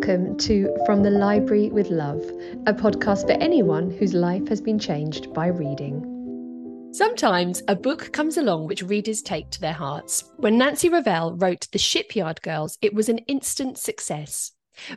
Welcome to From the Library with Love, a podcast for anyone whose life has been changed by reading. Sometimes a book comes along which readers take to their hearts. When Nancy Revell wrote The Shipyard Girls, it was an instant success.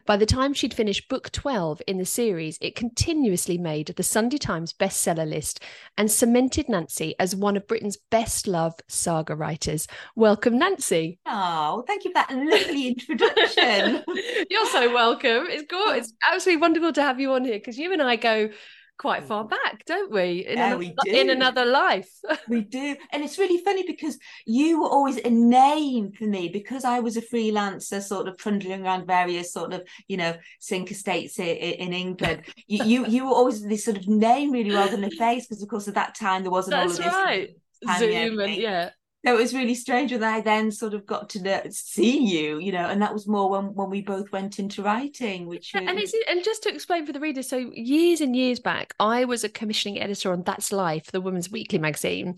By the time she'd finished book 12 in the series, it continuously made the Sunday Times bestseller list and cemented Nancy as one of Britain's best loved saga writers. Welcome, Nancy. Oh, thank you for that lovely introduction. You're so welcome. It's good. It's absolutely wonderful to have you on here because you and I go quite mm. far back, don't we? In, yeah, another, we do. in another life. we do. And it's really funny because you were always a name for me because I was a freelancer, sort of trundling around various sort of, you know, sink estates in, in England. you, you you were always this sort of name really rather than a face because of course at that time there wasn't That's all of this. Right. Zoom and yeah it was really strange when I then sort of got to know, see you, you know, and that was more when when we both went into writing, which and it's, and just to explain for the reader, so years and years back, I was a commissioning editor on That's Life, the Women's Weekly magazine,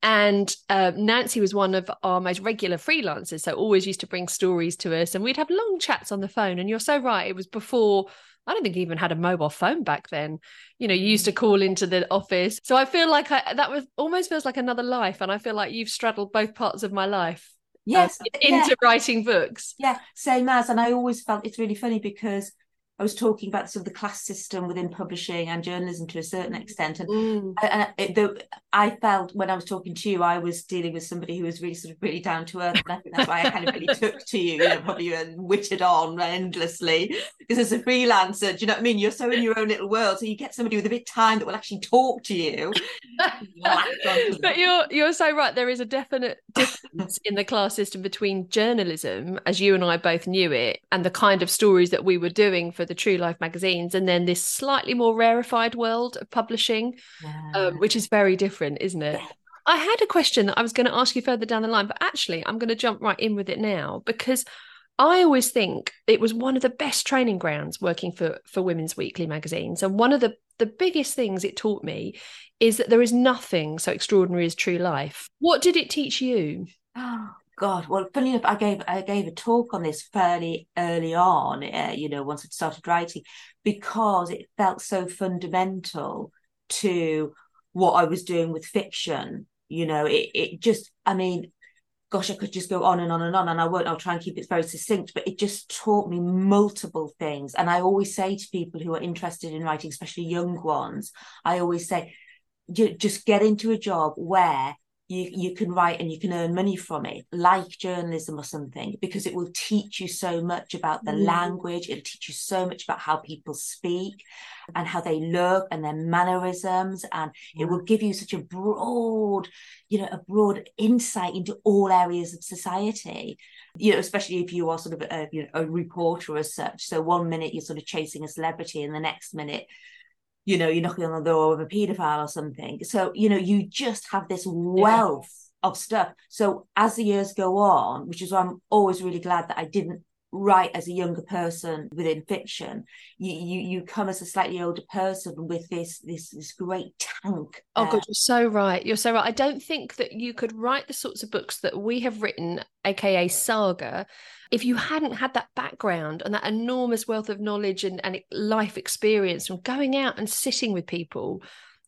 and uh, Nancy was one of our most regular freelancers, so always used to bring stories to us, and we'd have long chats on the phone. And you're so right, it was before I don't think he even had a mobile phone back then. You know, you used to call into the office. So I feel like I, that was almost feels like another life. And I feel like you've straddled both parts of my life. Yes. into yeah. writing books. Yeah, same as. And I always felt it's really funny because I was talking about sort of the class system within publishing and journalism to a certain extent, and, mm. and it, the, I felt when I was talking to you, I was dealing with somebody who was really sort of really down to earth, and I think that's why I kind of really took to you, you know, probably wittered on endlessly because as a freelancer, do you know what I mean? You're so in your own little world, so you get somebody with a bit of time that will actually talk to you. but you're you're so right. There is a definite difference in the class system between journalism, as you and I both knew it, and the kind of stories that we were doing for the True Life magazines, and then this slightly more rarefied world of publishing, yeah. um, which is very different, isn't it? I had a question that I was going to ask you further down the line, but actually, I'm going to jump right in with it now because I always think it was one of the best training grounds working for for Women's Weekly magazines, and one of the the biggest things it taught me is that there is nothing so extraordinary as true life. What did it teach you? Oh, God, well, funny enough, I gave I gave a talk on this fairly early on. Uh, you know, once I started writing, because it felt so fundamental to what I was doing with fiction. You know, it it just, I mean, gosh, I could just go on and on and on, and I won't. I'll try and keep it very succinct, but it just taught me multiple things. And I always say to people who are interested in writing, especially young ones, I always say, just get into a job where you you can write and you can earn money from it like journalism or something because it will teach you so much about the mm. language. It'll teach you so much about how people speak and how they look and their mannerisms and it will give you such a broad you know a broad insight into all areas of society. You know especially if you are sort of a, you know, a reporter as such. So one minute you're sort of chasing a celebrity and the next minute you know, you're knocking on the door of a paedophile or something. So, you know, you just have this wealth yeah. of stuff. So as the years go on, which is why I'm always really glad that I didn't write as a younger person within fiction. You you you come as a slightly older person with this this this great tank oh god you're so right. You're so right. I don't think that you could write the sorts of books that we have written aka saga if you hadn't had that background and that enormous wealth of knowledge and, and life experience from going out and sitting with people,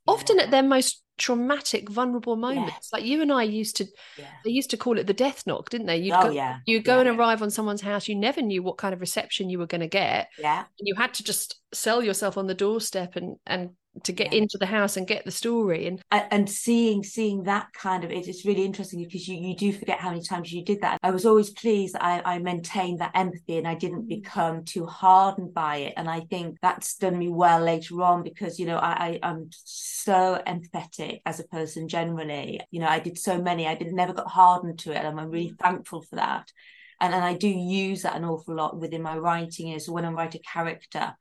often at their most traumatic, vulnerable moments. Yeah. Like you and I used to, yeah. they used to call it the death knock, didn't they? You'd oh, go, yeah. You'd go and arrive on someone's house. You never knew what kind of reception you were going to get. Yeah. And you had to just sell yourself on the doorstep and and to get yeah. into the house and get the story. And and seeing seeing that kind of it's really interesting because you you do forget how many times you did that. I was always pleased that i i maintained that empathy and i didn't mm. become too hardened by it. And i think that's done me well later on because you know i, I am so empathetic as a person generally. You know i did so many i did never got hardened to it. And i'm really mm. thankful for that. And, and I do use that an awful lot within my writing. Is when I write a character,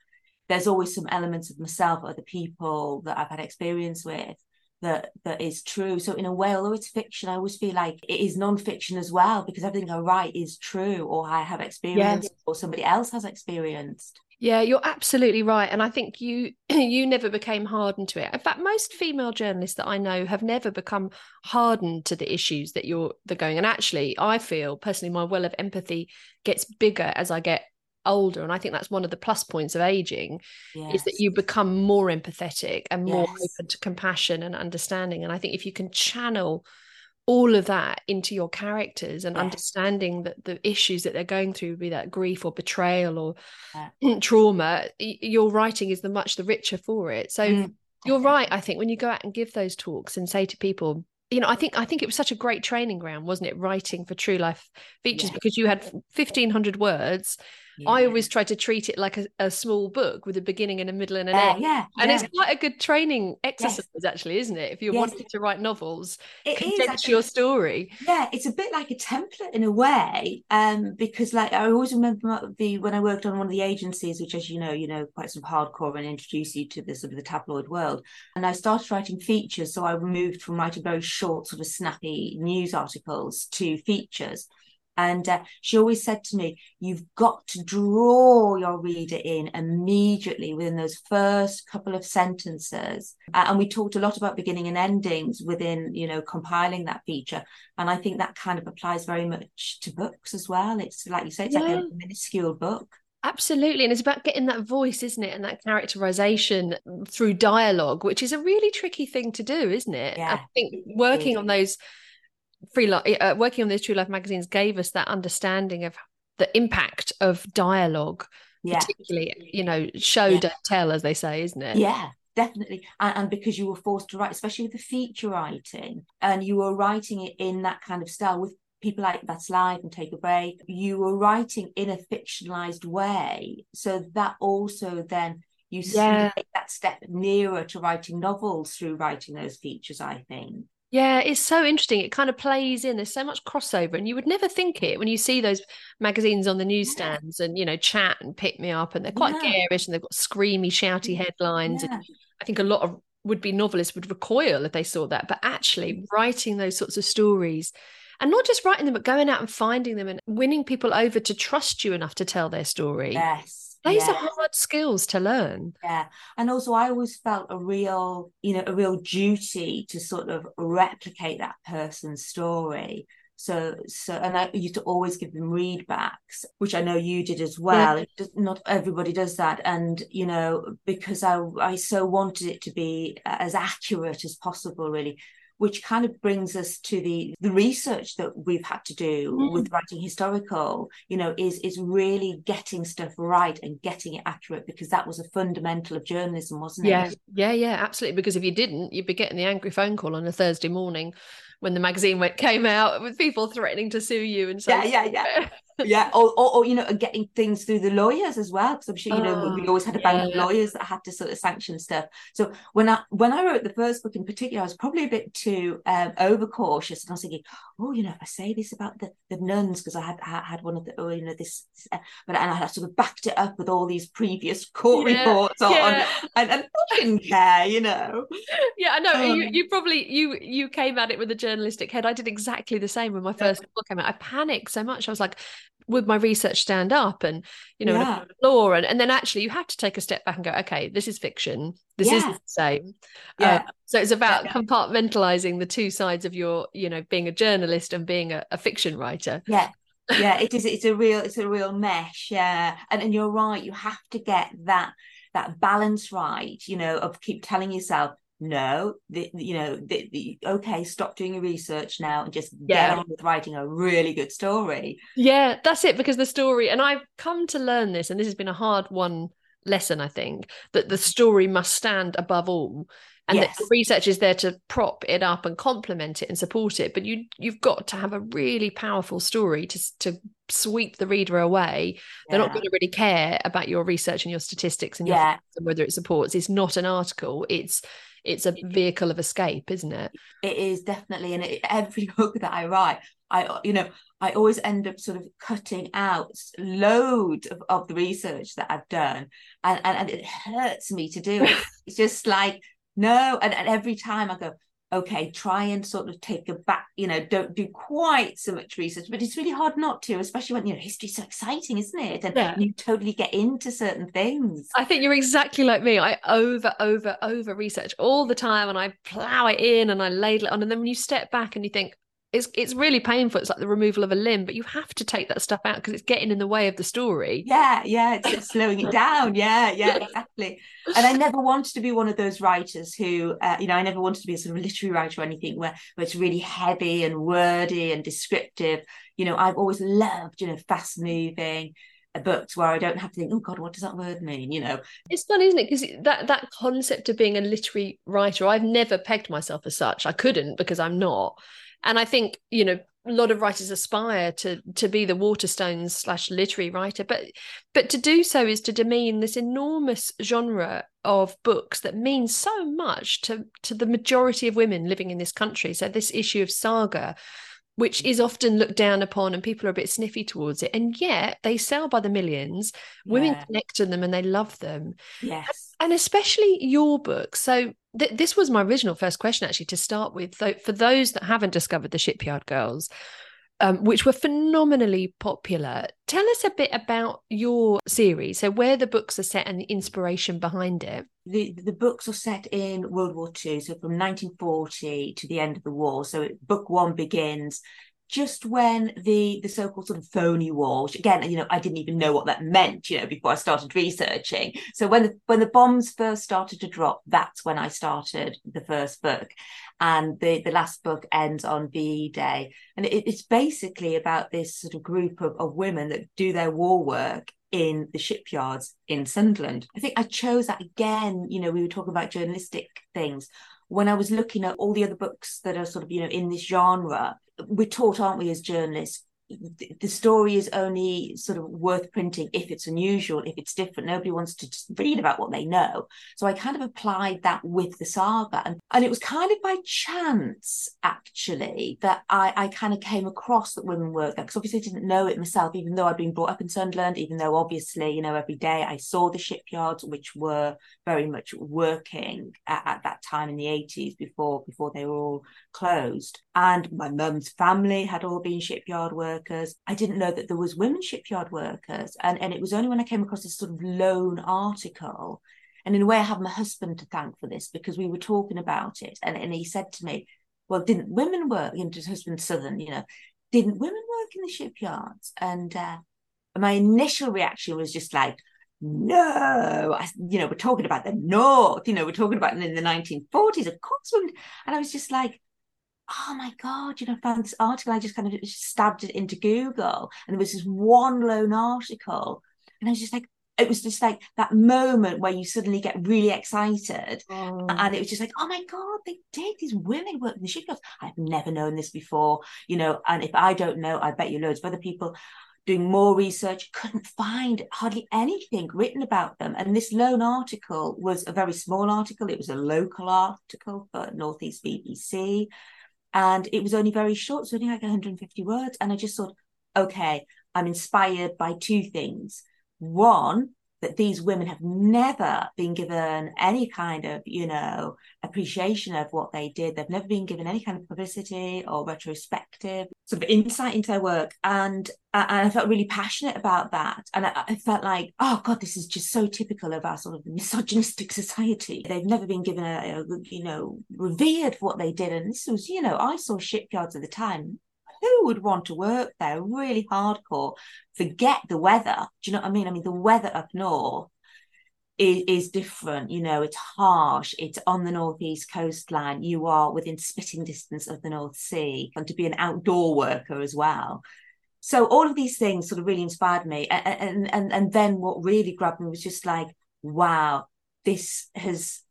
there's always some elements of myself or the people that I've had experience with that that is true. So in a way, although it's fiction, I always feel like it is non-fiction as well because everything I write is true or I have experienced or somebody else has experienced. Yeah, you're absolutely right. And I think you you never became hardened to it. In fact, most female journalists that I know have never become hardened to the issues that you're they're going. And actually, I feel personally my well of empathy gets bigger as I get older and i think that's one of the plus points of aging yes. is that you become more empathetic and more yes. open to compassion and understanding and i think if you can channel all of that into your characters and yes. understanding that the issues that they're going through be that grief or betrayal or yeah. trauma your writing is the much the richer for it so mm. you're right i think when you go out and give those talks and say to people you know, I think I think it was such a great training ground, wasn't it? Writing for true life features because you had fifteen hundred words yeah. I always try to treat it like a, a, small book with a beginning and a middle and an end. Yeah, and yeah. it's quite a good training exercise, yes. actually, isn't it? If you're yes. wanting to write novels, it condense your story. Yeah, it's a bit like a template in a way, um, because like I always remember the when I worked on one of the agencies, which, as you know, you know, quite some hardcore and introduce you to the sort of the tabloid world. And I started writing features, so I moved from writing very short, sort of snappy news articles to features. And uh, she always said to me, You've got to draw your reader in immediately within those first couple of sentences. Uh, and we talked a lot about beginning and endings within, you know, compiling that feature. And I think that kind of applies very much to books as well. It's like you say, it's yeah. like a minuscule book. Absolutely. And it's about getting that voice, isn't it? And that characterization through dialogue, which is a really tricky thing to do, isn't it? Yeah. I think working on those free life uh, working on those true life magazines gave us that understanding of the impact of dialogue yeah. particularly you know show yeah. don't tell as they say isn't it yeah definitely and, and, because you were forced to write especially with the feature writing and you were writing it in that kind of style with people like That's Life and take a break you were writing in a fictionalized way so that also then you yeah. take that step nearer to writing novels through writing those features i think yeah, it's so interesting. It kind of plays in. There's so much crossover, and you would never think it when you see those magazines on the newsstands and you know chat and pick me up, and they're quite yeah. garish and they've got screamy, shouty headlines. Yeah. And I think a lot of would-be novelists would recoil if they saw that. But actually, mm. writing those sorts of stories, and not just writing them, but going out and finding them and winning people over to trust you enough to tell their story. Yes these yeah. are hard skills to learn. Yeah. And also i always felt a real you know a real duty to sort of replicate that person's story. So so and i used to always give them readbacks which i know you did as well. Yeah. not everybody does that. And you know because i i so wanted it to be as accurate as possible really which kind of brings us to the the research that we've had to do mm. with writing historical you know is is really getting stuff right and getting it accurate because that was a fundamental of journalism wasn't it? Yeah yeah yeah absolutely. Because if you didn't you'd be getting the angry phone call on a thursday morning when the magazine went, came out with people threatening to sue you and so yeah yeah yeah yeah or, or, or, you know getting things through the lawyers as well because i'm sure you know we oh, always had a band yeah. of lawyers that had to sort of sanction stuff so when i when i wrote the first book in particular i was probably a bit too um, overcautious and i was thinking oh you know if i say this about the, the nuns because i had I had one of the oh you know this uh, but and i sort of backed it up with all these previous court yeah. reports on yeah. and, and I didn't care you know yeah i know um, you, you probably you you came at it with a journalistic head i did exactly the same when my first book came out i panicked so much i was like would my research stand up and you know yeah. law and, and then actually you have to take a step back and go okay this is fiction this yeah. isn't the same yeah. Uh, so it's about yeah. compartmentalizing the two sides of your you know being a journalist and being a, a fiction writer yeah yeah it is it's a real it's a real mesh yeah and and you're right you have to get that that balance right you know of keep telling yourself no the, you know the, the, okay stop doing your research now and just yeah. get on with writing a really good story yeah that's it because the story and i've come to learn this and this has been a hard one lesson i think that the story must stand above all and yes. the research is there to prop it up and complement it and support it but you you've got to have a really powerful story to to sweep the reader away they're not going to really care about your research and your statistics and your yeah. and whether it supports it's not an article it's it's a vehicle of escape isn't it? It is definitely. And it, every book that i write i you know i always end up sort of cutting out loads of, of the research that i've done. And, and and it hurts me to do it. It's just like no. And, and every time i go okay, try and sort of take a back, you know, don't do quite so much research, but it's really hard not to, especially when, you know, history's so exciting, isn't it? And yeah. you totally get into certain things. I think you're exactly like me. I over, over, over research all the time and I plow it in and I ladle it on. And then when you step back and you think, it's it's really painful. It's like the removal of a limb, but you have to take that stuff out because it's getting in the way of the story. Yeah, yeah, it's, slowing it down. Yeah, yeah, exactly. And I never wanted to be one of those writers who, uh, you know, I never wanted to be a sort of literary writer or anything where where it's really heavy and wordy and descriptive. You know, I've always loved, you know, fast moving books where I don't have to think, oh God, what does that word mean? You know, it's fun, isn't it? Because that that concept of being a literary writer, I've never pegged myself as such. I couldn't because I'm not. And I think you know a lot of writers aspire to to be the Waterstones slash literary writer, but but to do so is to demean this enormous genre of books that means so much to to the majority of women living in this country. So this issue of saga which is often looked down upon and people are a bit sniffy towards it. And yet they sell by the millions. Women connect to them and they love them. Yes. and especially your book. So th- this was my original first question actually to start with. So for those that haven't discovered the shipyard girls um, which were phenomenally popular. Tell us a bit about your series. So, where the books are set and the inspiration behind it. The the books are set in World War II, so from 1940 to the end of the war. So, book one begins just when the the so-called sort of phony war, which again, you know, I didn't even know what that meant, you know, before I started researching. So when the when the bombs first started to drop, that's when I started the first book, and the the last book ends on VE Day, and it, it's basically about this sort of group of, of women that do their war work in the shipyards in Sunderland. I think I chose that again. You know, we were talking about journalistic things when I was looking at all the other books that are sort of, you know, in this genre, we're taught, aren't we, as journalists, the story is only sort of worth printing if it's unusual, if it's different. Nobody wants to read about what they know. So I kind of applied that with the saga. And, and it was kind of by chance, actually, that I, I kind of came across that women work there. Because obviously I didn't know it myself, even though I'd been brought up in Sunderland, even though obviously, you know, every day I saw the shipyards, which were very much working at, at that time in the 80s before before they were all closed. And my mum's family had all been shipyard workers. I didn't know that there was women shipyard workers. And, and it was only when I came across this sort of lone article. And in a way, I have my husband to thank for this because we were talking about it. And, and he said to me, well, didn't women work, you his husband Southern, you know, didn't women work in the shipyards? And uh, my initial reaction was just like, no, I, you know, we're talking about the North, you know, we're talking about in the 1940s, of course. And I was just like, oh my god, you know, I found this article. I just kind of stabbed it into Google, and there was this one lone article, and I was just like, it was just like that moment where you suddenly get really excited, oh. and it was just like, oh my god, they did. These women work in the shipyards. I've never known this before, you know. And if I don't know, I bet you loads of other people doing more research couldn't find hardly anything written about them and this lone article was a very small article it was a local article for northeast bbc and it was only very short, so only like 150 words. And I just thought, okay, I'm inspired by two things. One, that these women have never been given any kind of, you know, appreciation of what they did. They've never been given any kind of publicity or retrospective sort of insight into their work. And, uh, and I felt really passionate about that. And I, I felt like, oh God, this is just so typical of our sort of misogynistic society. They've never been given a, a you know, revered for what they did. And this was, you know, I saw shipyards at the time who would want to work there really hardcore? Forget the weather. Do you know what i mean? I mean the weather up north is, is different you know it's harsh it's on the northeast coastline you are within spitting distance of the north sea and to be an outdoor worker as well. So all of these things sort of really inspired me and and and, and then what really grabbed me was just like wow this has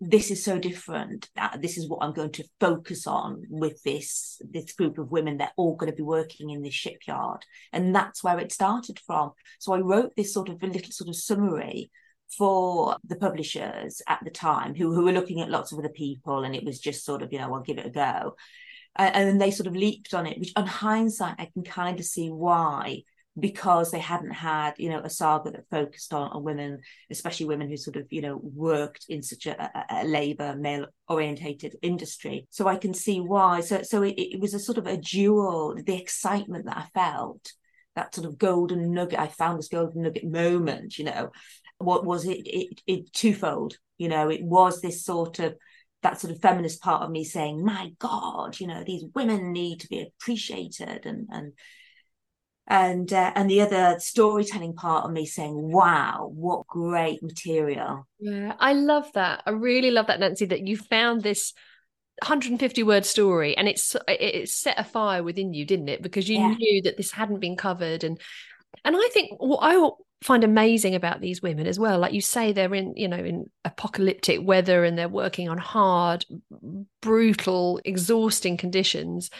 this is so different. Uh, this is what I'm going to focus on with this this group of women. They're all going to be working in this shipyard, and that's where it started from. So I wrote this sort of a little sort of summary for the publishers at the time, who who were looking at lots of other people, and it was just sort of you know I'll give it a go, and then they sort of leaped on it. Which on hindsight, I can kind of see why because they hadn't had you know a saga that focused on, on women especially women who sort of you know worked in such a, a, labor male orientated industry. So i can see why. So so it, it was a sort of a dual the excitement that i felt that sort of golden nugget i found this golden nugget moment you know. What was it it, it twofold you know. It was this sort of that sort of feminist part of me saying, "My God, you know, these women need to be appreciated," and and and uh, and the other storytelling part of me saying, "Wow, what great material!" Yeah, I love that. I really love that, Nancy. That you found this 150 word story, and it's it set a fire within you, didn't it? Because you yeah. knew that this hadn't been covered, and and I think what I find amazing about these women as well like you say they're in you know in apocalyptic weather and they're working on hard brutal exhausting conditions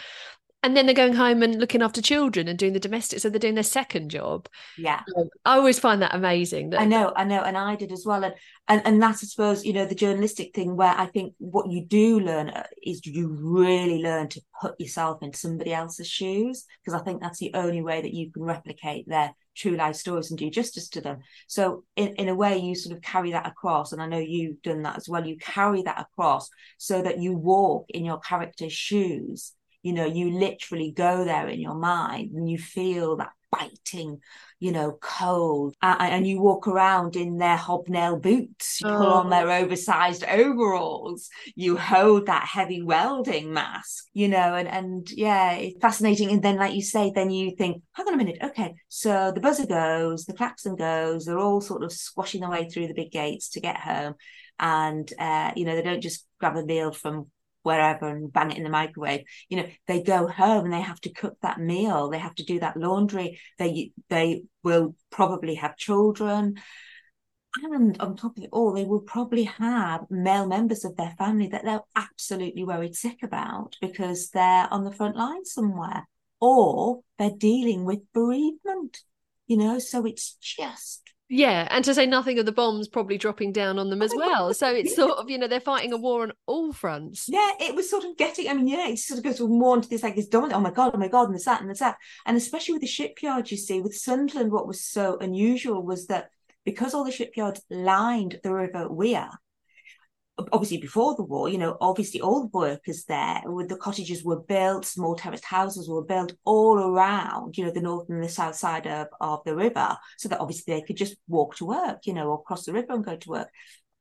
and then they're going home and looking after children and doing the domestic so they're doing their second job. Yeah. Um, i always find that amazing that, i know i know and i did as well and, and and that's i suppose you know the journalistic thing where i think what you do learn uh, is you really learn to put yourself in somebody else's shoes because i think that's the only way that you can replicate their true life stories and do justice to them. So in, in a way you sort of carry that across and i know you've done that as well you carry that across so that you walk in your character's shoes you know you literally go there in your mind and you feel that biting you know cold. And you walk around in their hobnail boots you pull oh. on their oversized overalls you hold that heavy welding mask you know and and yeah it's fascinating. And then like you say then you think hang on a minute okay so the buzzer goes the klaxon goes they're all sort of squashing their way through the big gates to get home. And uh, you know they don't just grab a meal from wherever and bang it in the microwave. You know they go home and they have to cook that meal. They have to do that laundry. They they will probably have children. And on top of it all they will probably have male members of their family that they're absolutely worried sick about because they're on the front line somewhere or they're dealing with bereavement you know? So it's just yeah, and to say nothing of the bombs probably dropping down on them as oh well. So it's sort of, you know, they're fighting a war on all fronts. Yeah, it was sort of getting, I mean, yeah, it sort of goes more into this like this dominant, oh my God, oh my God, and this, that, and this, that. And especially with the shipyards, you see, with Sunderland, what was so unusual was that because all the shipyards lined the River Wear, obviously before the war, you know, obviously all the workers there, the cottages were built, small terraced houses were built all around, you know, the north and the south side of, of the river, so that obviously they could just walk to work, you know, or cross the river and go to work.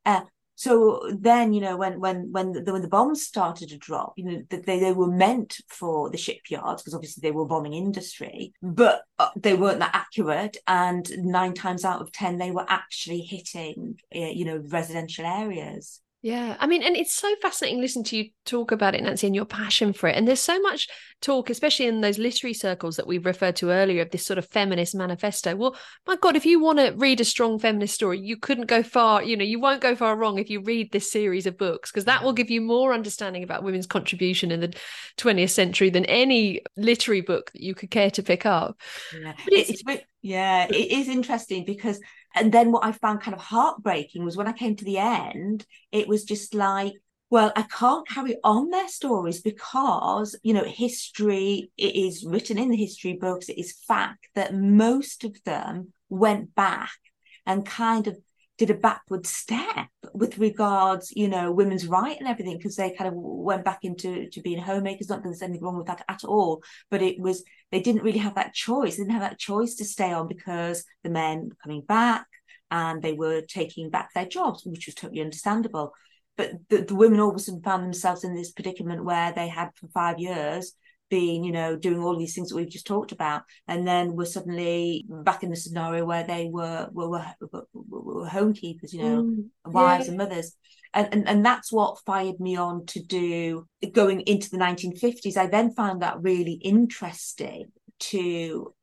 Uh, so then, you know, when when when the, when the bombs started to drop, you know, they they were meant for the shipyards because obviously they were bombing industry, but uh, they weren't that accurate. And nine times out of ten, they were actually hitting, uh, you know, residential areas. Yeah, I mean, and it's so fascinating listening to you talk about it, Nancy, and your passion for it. And there's so much talk, especially in those literary circles that we've referred to earlier, of this sort of feminist manifesto. Well, my God, if you want to read a strong feminist story, you couldn't go far, you know, you won't go far wrong if you read this series of books, because that will give you more understanding about women's contribution in the 20th century than any literary book that you could care to pick up. Yeah, it's, it's, yeah, it is interesting because and then what I found kind of heartbreaking was when I came to the end, it was just like, well, I can't carry on their stories because, you know, history, it is written in the history books, it is fact that most of them went back and kind of did a backward step with regards, you know, women's right and everything, because they kind of went back into to being homemakers. Not that there's anything wrong with that at all, but it was they didn't really have that choice. They didn't have that choice to stay on because the men were coming back and they were taking back their jobs, which was totally understandable. But the, the women all of a sudden found themselves in this predicament where they had for five years been, you know, doing all these things that we've just talked about, and then were suddenly back in the scenario where they were were, were, were homekeepers, you know, mm, wives yeah. and mothers. And, and and that's what fired me on to do going into the 1950s. I then found that really interesting to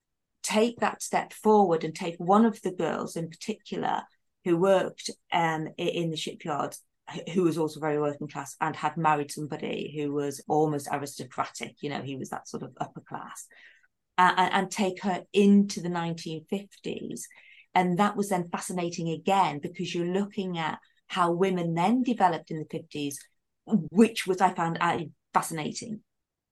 take that step forward and take one of the girls in particular who worked um, in the shipyards who was also very working class and had married somebody who was almost aristocratic, you know, he was that sort of upper class, uh, and, take her into the 1950s. And that was then fascinating again because you're looking at how women then developed in the 50s, which was I found fascinating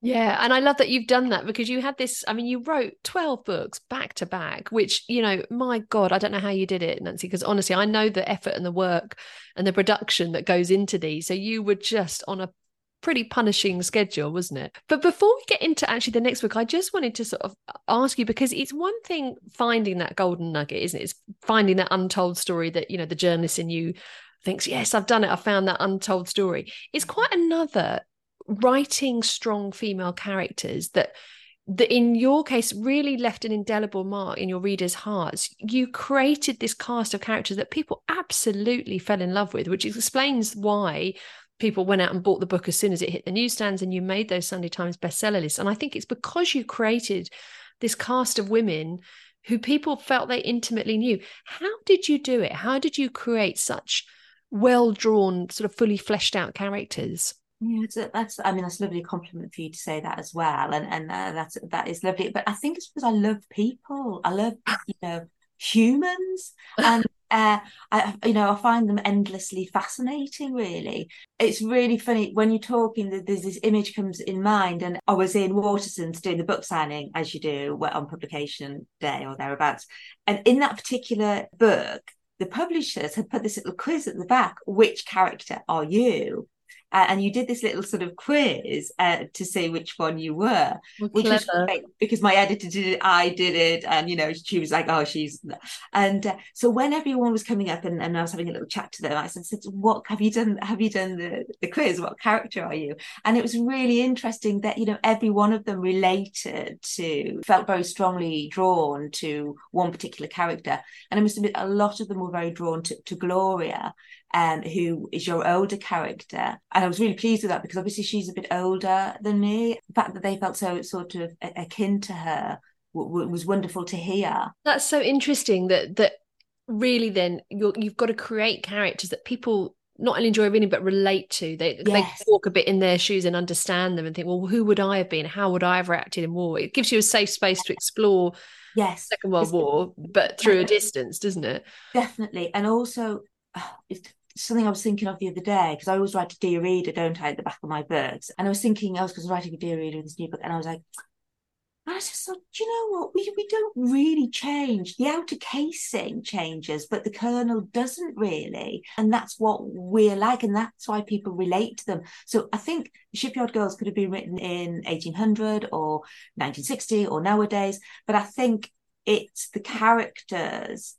yeah, and I love that you've done that because you had this. I mean, you wrote 12 books back to back, which, you know, my God, I don't know how you did it, Nancy, because honestly, I know the effort and the work and the production that goes into these. So you were just on a pretty punishing schedule, wasn't it? But before we get into actually the next book, I just wanted to sort of ask you because it's one thing finding that golden nugget, isn't it? It's finding that untold story that, you know, the journalist in you thinks, yes, I've done it. I found that untold story. It's quite another writing strong female characters that that in your case really left an indelible mark in your readers' hearts. You created this cast of characters that people absolutely fell in love with, which explains why people went out and bought the book as soon as it hit the newsstands and you made those Sunday Times bestseller lists. And I think it's because you created this cast of women who people felt they intimately knew. How did you do it? How did you create such well drawn, sort of fully fleshed out characters? Yeah, that's. I mean, that's a lovely compliment for you to say that as well, and and uh, that's that is lovely. But I think it's because I love people. I love you know humans, and uh, I you know I find them endlessly fascinating. Really, it's really funny when you're talking. There's this image comes in mind, and I was in Waterstone's doing the book signing as you do on publication day or thereabouts, and in that particular book. The publishers had put this little quiz at the back. Which character are you? Uh, and you did this little sort of quiz uh, to see which one you were, well, which clever. was great because my editor did it, I did it, and you know she was like, "Oh, she's," and uh, so when everyone was coming up and, and I was having a little chat to them, I said, "What have you done? Have you done the the quiz? What character are you?" And it was really interesting that you know every one of them related to, felt very strongly drawn to one particular character, and I must admit a lot of them were very drawn to, to Gloria um, who is your older character. And I was really pleased with that because obviously she's a bit older than me. The fact that they felt so sort of akin to her w- was wonderful to hear. That's so interesting that that really then you have got to create characters that people not only enjoy reading but relate to. They yes. they walk a bit in their shoes and understand them and think, well, who would I have been? How would I have reacted in war? It gives you a safe space to explore yes second world war but through a distance doesn't it definitely and also something I was thinking of the other day because I always write a dear reader, don't I, at the back of my books. And I was thinking, I was, was writing a dear reader in this new book, and I was like, I just thought, do you know what? We we don't really change. The outer casing changes, but the kernel doesn't really. And that's what we're like, and that's why people relate to them. So I think Shipyard Girls could have been written in 1800 or 1960 or nowadays, but I think it's the characters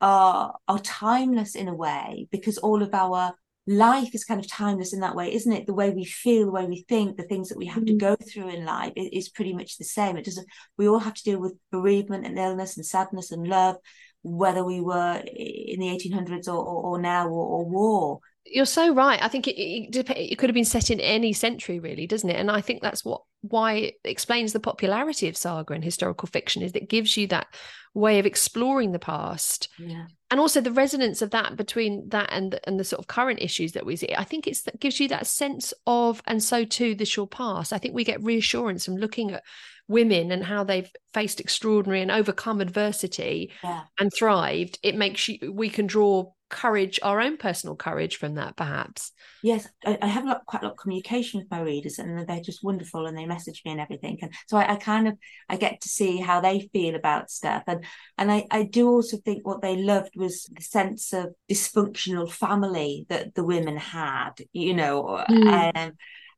are are timeless in a way because all of our life is kind of timeless in that way isn't it? The way we feel the way we think the things that we have mm. to go through in life is pretty much the same. It doesn't we all have to deal with bereavement and illness and sadness and love whether we were in the 1800s or, or, or now or, or war you're so right. I think it, it, it could have been set in any century, really, doesn't it? And I think that's what why it explains the popularity of saga and historical fiction is that it gives you that way of exploring the past, yeah. and also the resonance of that between that and and the sort of current issues that we see. I think it's that gives you that sense of, and so too, the short past. I think we get reassurance from looking at women and how they've faced extraordinary and overcome adversity yeah. and thrived. It makes you we can draw courage, our own personal courage from that, perhaps. Yes, I, I have a lot, quite a lot of communication with my readers, and they're just wonderful, and they message me and everything, and so I, I, kind of I get to see how they feel about stuff, and and I, I do also think what they loved was the sense of dysfunctional family that the women had, you know, mm. um,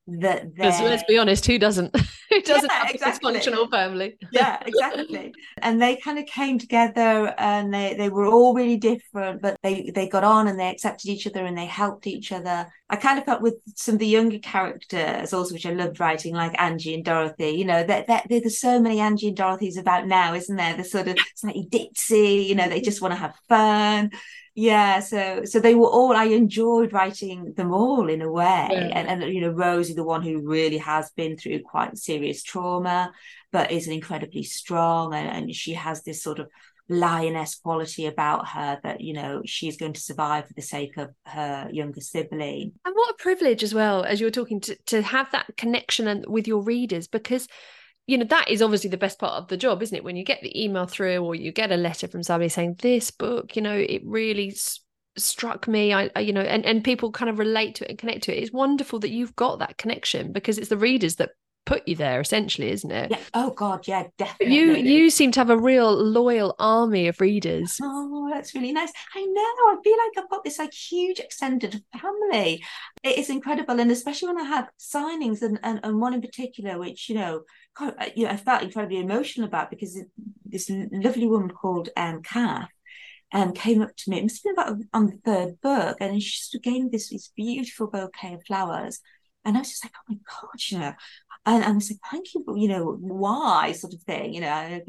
that let's be honest who doesn't? Who doesn't yeah, have exactly. a dysfunctional family? Yeah exactly. And they kind of came together and they they were all really different but they they got on and they accepted each other and they helped each other. I kind of felt with some of the younger characters also which i loved writing like angie and dorothy you know that that there's so many angie and dorothy's about now isn't there? The sort of slightly ditzy you know they just want to have fun yeah so so they were all i enjoyed writing them all in a way yeah. and, and you know rosie the one who really has been through quite serious trauma but is an incredibly strong and, and she has this sort of lioness quality about her that you know she's going to survive for the sake of her younger sibling and what a privilege as well as you were talking to to have that connection and with your readers because you know that is obviously the best part of the job isn't it? When you get the email through or you get a letter from somebody saying this book you know it really s- struck me. I, I, you know and and people kind of relate to it and connect to it. It's wonderful that you've got that connection because it's the readers that put you there essentially isn't it? Yeah. Oh god yeah definitely. you you seem to have a real loyal army of readers. Oh that's really nice. I know i feel like i've got this like huge extended family. It is incredible and especially when i have signings and and, and one in particular which you know you know, I felt incredibly emotional about because this lovely woman called um, Kath and came up to me. It must have been about on the third book, and she gave me this, this beautiful bouquet of flowers. And I was just like, oh my God, you know. And, and I was like, thank you, but you know, why sort of thing, you know.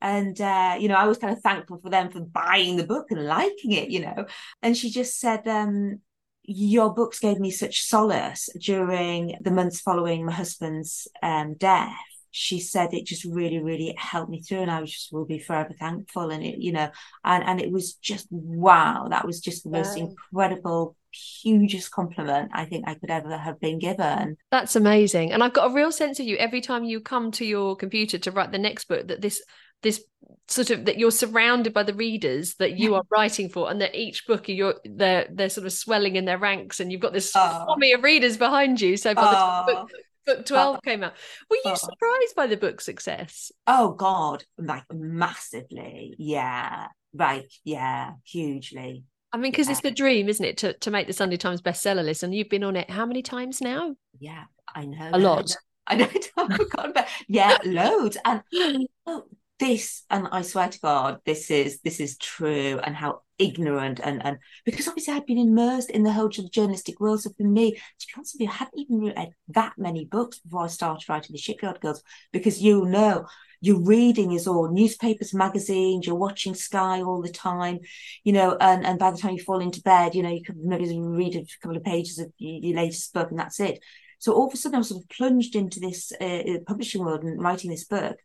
And, uh, you know, I was kind of thankful for them for buying the book and liking it, you know. And she just said, um, your books gave me such solace during the months following my husband's um, death she said it just really, really helped me through, and I was just will be forever thankful. And it, you know, and and it was just wow, that was just the most incredible, hugest compliment I think I could ever have been given. That's amazing, and I've got a real sense of you every time you come to your computer to write the next book. That this this sort of that you're surrounded by the readers that you are writing for and that each book you're they're they're sort of swelling in their ranks and you've got this oh. army of readers behind you so by the time the book, oh. Book 12 uh, came out were you uh, surprised by the book success oh god like massively yeah right yeah hugely I mean, because yeah. it's the dream, isn't it, to, to make the Sunday Times bestseller list? And you've been on it how many times now? Yeah, I know. A lot. I know. I about. Yeah, loads. And oh, this, and I swear to God, this is this is true, and how ignorant and and because obviously I'd been immersed in the whole journalistic world. So for me, to be honest with you, I hadn't even read that many books before I started writing the Shipyard Girls, because you know your reading is all newspapers, magazines, you're watching Sky all the time, you know, and, and by the time you fall into bed, you know, you could maybe read a couple of pages of your latest book and that's it. So all of a sudden I was sort of plunged into this uh, publishing world and writing this book.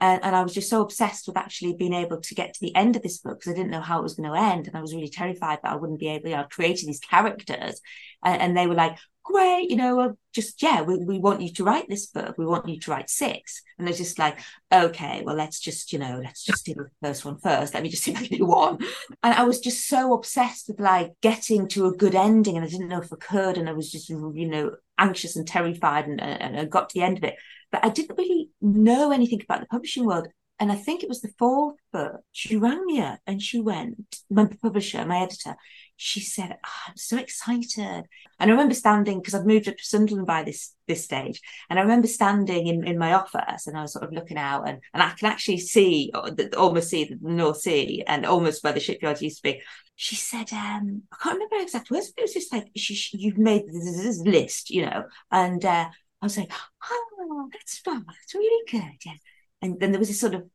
And, and I was just so obsessed with actually being able to get to the end of this book because I didn't know how it was going to end. And I was really terrified that I wouldn't be able, you know, creating these characters. And, and they were like, great, you know, just, yeah, we, we want you to write this book. We want you to write six. And they're just like, okay, well, let's just, you know, let's just do the first one first. Let me just see if I can do one. And I was just so obsessed with like getting to a good ending. And I didn't know if I could. And I was just, you know, anxious and terrified and, and I got to the end of it but I didn't really know anything about the publishing world. And I think it was the fourth book. She rang me up and she went, my publisher, my editor, she said, oh, I'm so excited. And I remember standing, because I've moved up to Sunderland by this this stage. And I remember standing in, in my office and I was sort of looking out and, and I can actually see, almost see the North Sea and almost where the shipyard used to be. She said, um, I can't remember exact words, but it was just like, she, she, you've made this list, you know, and uh, I was like, oh, that's fun. That's really good. Yeah. And then there was this sort of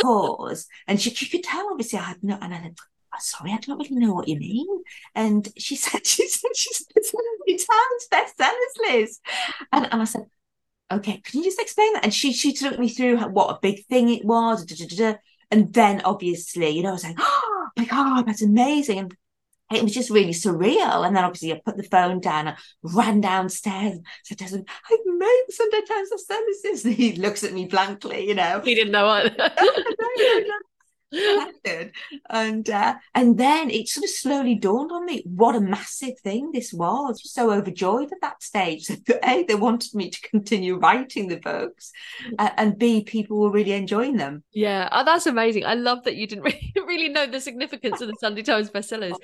pause, and she, she could tell, obviously, I had no, and I said, oh, sorry, I don't really know what you mean. And she said, she said, she's been times bestsellers list. And, and I said, okay, can you just explain that? And she, she took me through what a big thing it was. Da, da, da, and then obviously, you know, I was like, oh my God, that's amazing. And it was just really surreal. And then obviously I put the phone down and ran downstairs and said, Desmond, I've made Sunday Times of Services. And he looks at me blankly, you know. He didn't know what. and uh, and then it sort of slowly dawned on me what a massive thing this was. So overjoyed at that stage that a they wanted me to continue writing the books, uh, and b people were really enjoying them. Yeah, oh, that's amazing. I love that you didn't really, really know the significance of the Sunday Times bestsellers.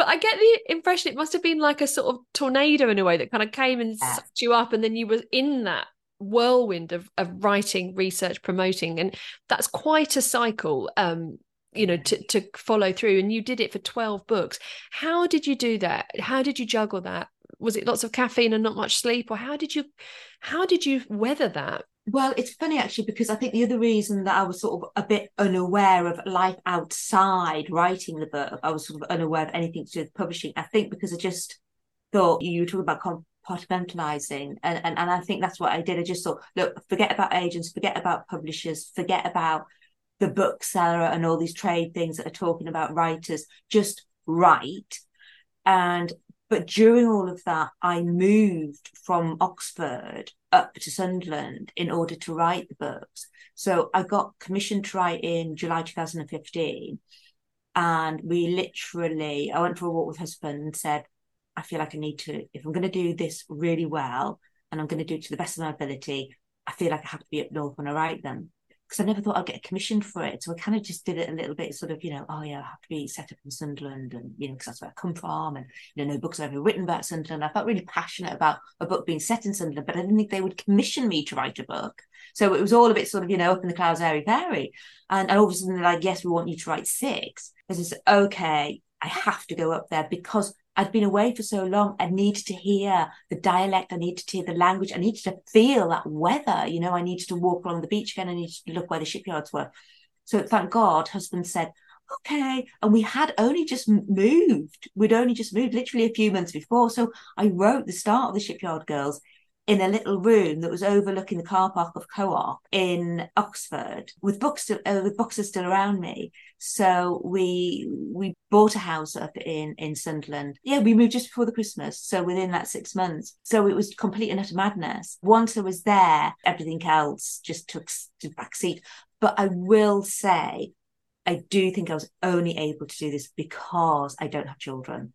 But I get the impression it must have been like a sort of tornado in a way that kind of came and yeah. sucked you up, and then you were in that whirlwind of, of writing, research, promoting, and that's quite a cycle. Um, you know, to to follow through, and you did it for twelve books. How did you do that? How did you juggle that? Was it lots of caffeine and not much sleep, or how did you how did you weather that? Well, it's funny actually because I think the other reason that I was sort of a bit unaware of life outside writing the book, I was sort of unaware of anything to do with publishing. I think because I just thought you were talking about compartmentalizing, and, and and I think that's what I did. I just thought, look, forget about agents, forget about publishers, forget about the bookseller and all these trade things that are talking about writers. Just write. And but during all of that, I moved from Oxford up to Sunderland in order to write the books. So I got commissioned to write in July 2015. And we literally, I went for a walk with husband and said, I feel like I need to, if I'm going to do this really well and I'm going to do it to the best of my ability, I feel like I have to be up north when I write them because I never thought I'd get commissioned for it. So I kind of just did it a little bit, sort of, you know, oh yeah, I have to be set up in Sunderland, and you know, because that's where I come from, and you know, no books I've ever written about Sunderland. I felt really passionate about a book being set in Sunderland, but I didn't think they would commission me to write a book. So it was all a bit sort of, you know, up in the clouds, airy fairy. And, and all of a sudden they're like, yes, we want you to write six. I said, okay, I have to go up there because I'd been away for so long. I needed to hear the dialect. I needed to hear the language. I needed to feel that weather. You know, I needed to walk along the beach again. I needed to look where the shipyards were. So thank God, husband said, okay. And we had only just moved. We'd only just moved literally a few months before. So I wrote the start of the Shipyard Girls in a little room that was overlooking the car park of Co-op in Oxford, with books uh, with boxes still around me. So we we bought a house up in in Sunderland. Yeah, we moved just before the Christmas, so within that six months. So it was complete and utter madness. Once I was there, everything else just took to back seat. But I will say, I do think I was only able to do this because I don't have children.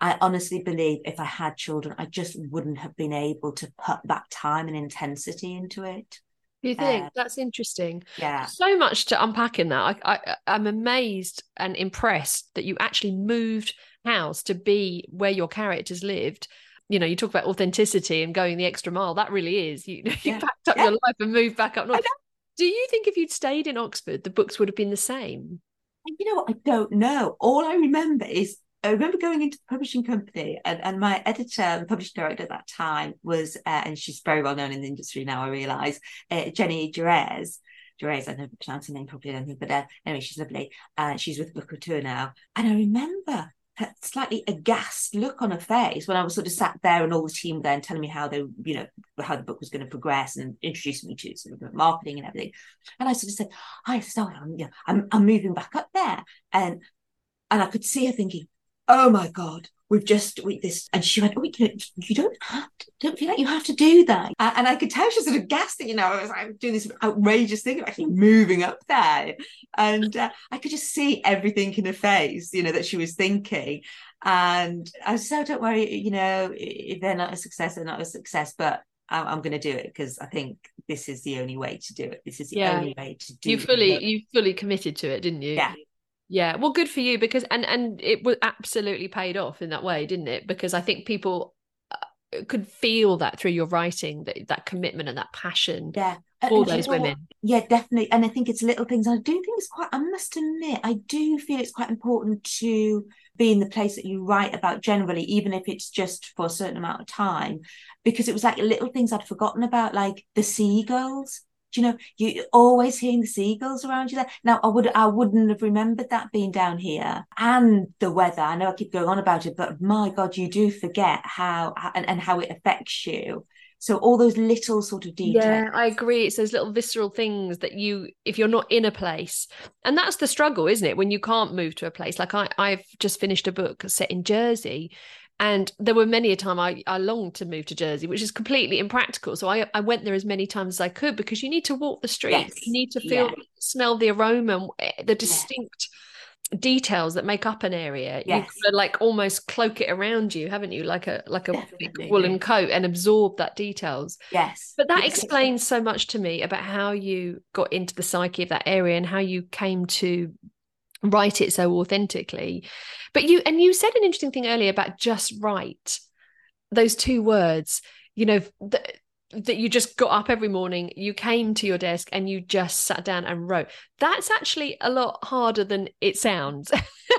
I honestly believe if I had children, I just wouldn't have been able to put that time and intensity into it. You think uh, that's interesting? Yeah. So much to unpack in that. I, I, I'm amazed and impressed that you actually moved house to be where your characters lived. You know, you talk about authenticity and going the extra mile. That really is. You, you yeah. packed up yeah. your life and moved back up north. Do you think if you'd stayed in Oxford, the books would have been the same? You know what? I don't know. All I remember is I remember going into the publishing company, and, and my editor and publishing director at that time was, uh, and she's very well known in the industry now, I realise, uh, Jenny Geras. Geras, I never pronounce her name properly, I don't think, but uh, anyway, she's lovely. Uh, she's with Bookouture now. And I remember her slightly aghast look on her face when I was sort of sat there and all the team there and telling me how they, you know, how the book was going to progress and introducing me to sort of marketing and everything. And I sort of said, "Hi, so I'm, you know, I'm, I'm moving back up there," and and I could see her thinking, oh my god we've just we this and she went oh you, you don't have to don't feel like you have to do that and I could tell she was sort of gassed you know I was like doing this outrageous thing of actually moving up there and uh, I could just see everything in her face you know that she was thinking and I was so don't worry you know if they're not a success they're not a success but I'm, I'm going to do it because I think this is the only way to do it. This is the yeah. only way to do. You fully, it. you fully committed to it, didn't you? Yeah, yeah, well, good for you because and and it was absolutely paid off in that way, didn't it? Because I think people uh, could feel that through your writing that that commitment and that passion yeah for those women. Yeah definitely and i think it's little things i do think it's quite i must admit i do feel it's quite important to be in the place that you write about generally even if it's just for a certain amount of time because it was like little things i'd forgotten about like the seagulls do you know you're always hearing the seagulls around you there now i would i wouldn't have remembered that being down here and the weather i know i keep going on about it but my god you do forget how and, and how it affects you so all those little sort of details. Yeah, I agree. It's those little visceral things that you, if you're not in a place, and that's the struggle, isn't it? When you can't move to a place. Like I, I've just finished a book set in Jersey, and there were many a time I, I longed to move to Jersey, which is completely impractical. So I, I went there as many times as I could because you need to walk the streets, yes. you need to feel, yeah. smell the aroma, eh, the distinct yeah. details that make up an area. Yes. You like almost cloak it around you, haven't you? Like a like a woolen coat and absorb that details. Yes. But that yes. explains so much to me about how you got into the psyche of that area and how you came to write it so authentically but you and you said an interesting thing earlier about just right those two words you know that that you just got up every morning you came to your desk and you just sat down and wrote that's actually a lot harder than it sounds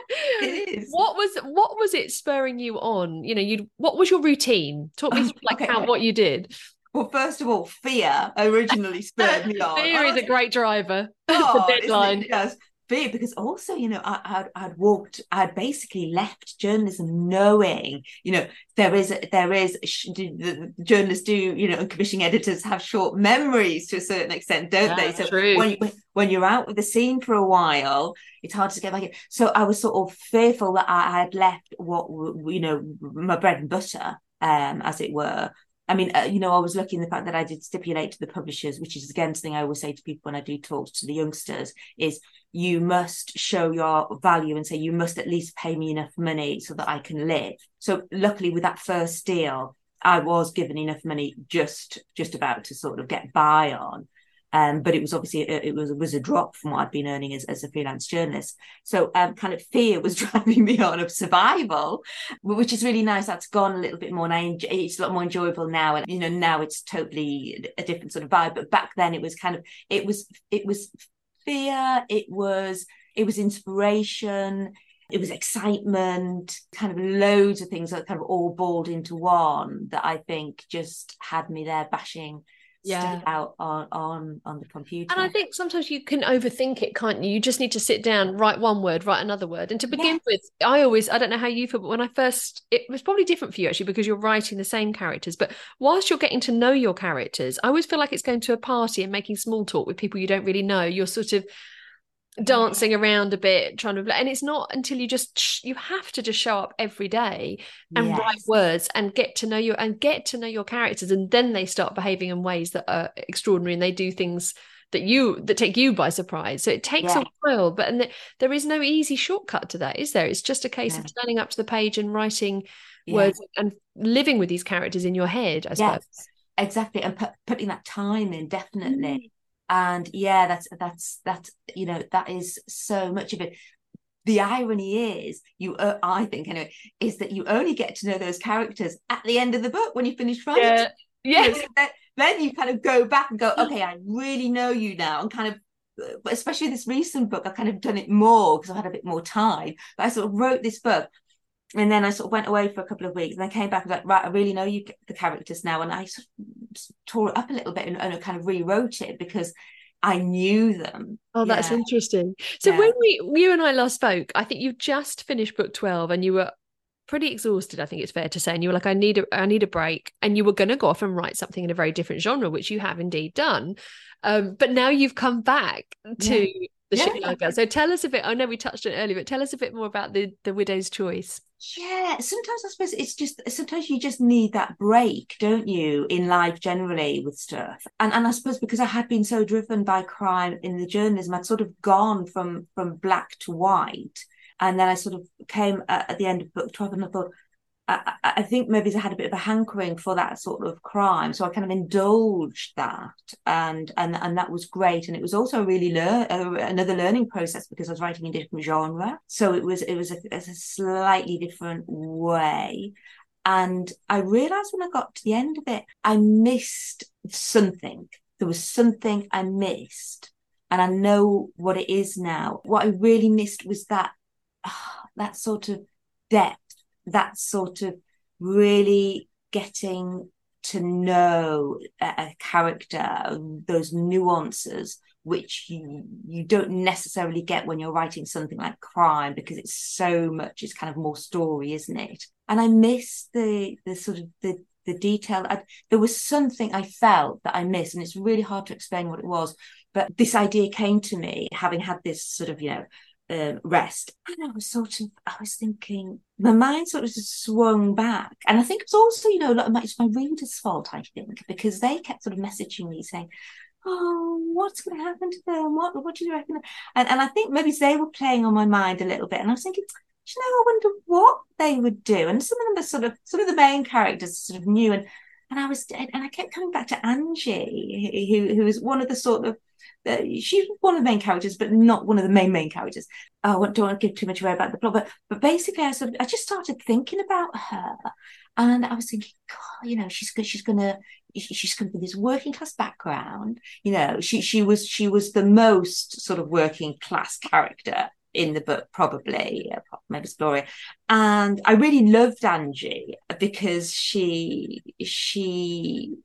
it is. what was what was it spurring you on you know you what was your routine talk me oh, through like okay. how what you did well, first of all, fear originally spurred me on. Fear is a great driver. Oh, deadline. Yes fear because also you know I, I'd, I'd walked I'd basically left journalism knowing you know there is there is the journalists do you know and commissioning editors have short memories to a certain extent don't they? So true. when you, when you're out with the scene for a while it's hard to get back in. So I was sort of fearful that I had left what you know my bread and butter um as it were. I mean, uh, you know, I was lucky in the fact that I did stipulate to the publishers, which is again something I always say to people when I do talk to the youngsters, is you must show your value and say you must at least pay me enough money so that I can live. So luckily with that first deal, I was given enough money just just about to sort of get by on. Um, but it was obviously it was it was a drop from what I'd been earning as, as a freelance journalist. So um, kind of fear was driving me on of survival, which is really nice. That's gone a little bit more now. It's a lot more enjoyable now, and you know now it's totally a different sort of vibe. But back then it was kind of it was it was fear. It was it was inspiration it was excitement kind of loads of things that kind of all balled into one that i think just had me there bashing yeah. out on on on the computer. And I think sometimes you can overthink it, can't you? You just need to sit down, write one word, write another word. And to begin with, I always I don't know how you feel, but when I first it was probably different for you actually because you're writing the same characters. But whilst you're getting to know your characters, I always feel like it's going to a party and making small talk with people you don't really know. You're sort of dancing around a bit trying to and it's not until you just you have to just show up every day and yes. write words and get to know you and get to know your characters and then they start behaving in ways that are extraordinary and they do things that you that take you by surprise so it takes yeah. a while but and the, there is no easy shortcut to that is there it's just a case yeah. of turning up to the page and writing yeah. words and living with these characters in your head i suppose yes, exactly and putting that time in definitely mm and yeah that's that's that's you know that is so much of it. The irony is you uh, i think anyway is that you only get to know those characters at the end of the book when you finish writing. Yeah, yeah. You know, so then, then you kind of go back and go okay i really know you now and kind of but especially this recent book i've kind of done it more because i've had a bit more time but i sort of wrote this book and then I sort of went away for a couple of weeks and I came back and like, right, I really know you the characters now. And I sort of tore it up a little bit and, and kind of rewrote it because I knew them. Oh, that's yeah. interesting. So yeah. when we you and I last spoke, I think you just finished book 12 and you were pretty exhausted, I think it's fair to say. And you were like, I need a I need a break. And you were gonna go off and write something in a very different genre, which you have indeed done. Um, but now you've come back to yeah the yeah. So tell us a bit. I know we touched on it earlier, but tell us a bit more about the the widow's choice. Yeah, sometimes I suppose it's just sometimes you just need that break, don't you, in life generally with stuff. And and I suppose because I had been so driven by crime in the journalism, I'd sort of gone from from black to white. And then I sort of came at, at the end of book 12 and I thought, I, I, think maybe I had a bit of a hankering for that sort of crime, so I kind of indulged that, and and and that was great. And it was also really learn uh, another learning process because I was writing in different genre, so it was it was a, a slightly different way. And I realized when I got to the end of it, I missed something. There was something I missed, and I know what it is now. What I really missed was that uh, that sort of depth that sort of really getting to know a, character, those nuances which you you don't necessarily get when you're writing something like crime because it's so much it's kind of more story isn't it? And i miss the the sort of the the detail. I, there was something i felt that i missed and it's really hard to explain what it was but this idea came to me having had this sort of you know um, rest. And I was sort of, I was thinking, my mind sort of just swung back. And I think it's also, you know, a lot of my, it's my reader's fault, I think, because they kept sort of messaging me saying, oh, what's going to happen to them? What, what do you reckon? And, and I think maybe they were playing on my mind a little bit. And I was thinking, you know, I wonder what they would do. And some of them are sort of, some of the main characters sort of new. And, and I was, and I kept coming back to Angie, who, who was one of the sort of, uh, she's one of the main characters, but not one of the main main characters. I don't want to give too much away about the plot, but but basically, I sort of I just started thinking about her, and I was thinking, God, you know, she's she's gonna she's to be this working class background. You know, she she was she was the most sort of working class character in the book, probably, maybe Gloria. And I really loved Angie because she she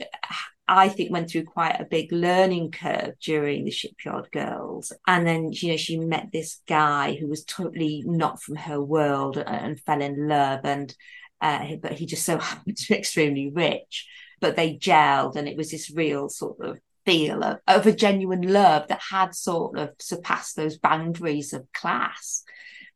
I think went through quite a big learning curve during the Shipyard Girls. And then, you know, she met this guy who was totally not from her world and, fell in love. And, uh, but he just so happened to be extremely rich. But they gelled and it was this real sort of feel of, of a genuine love that had sort of surpassed those boundaries of class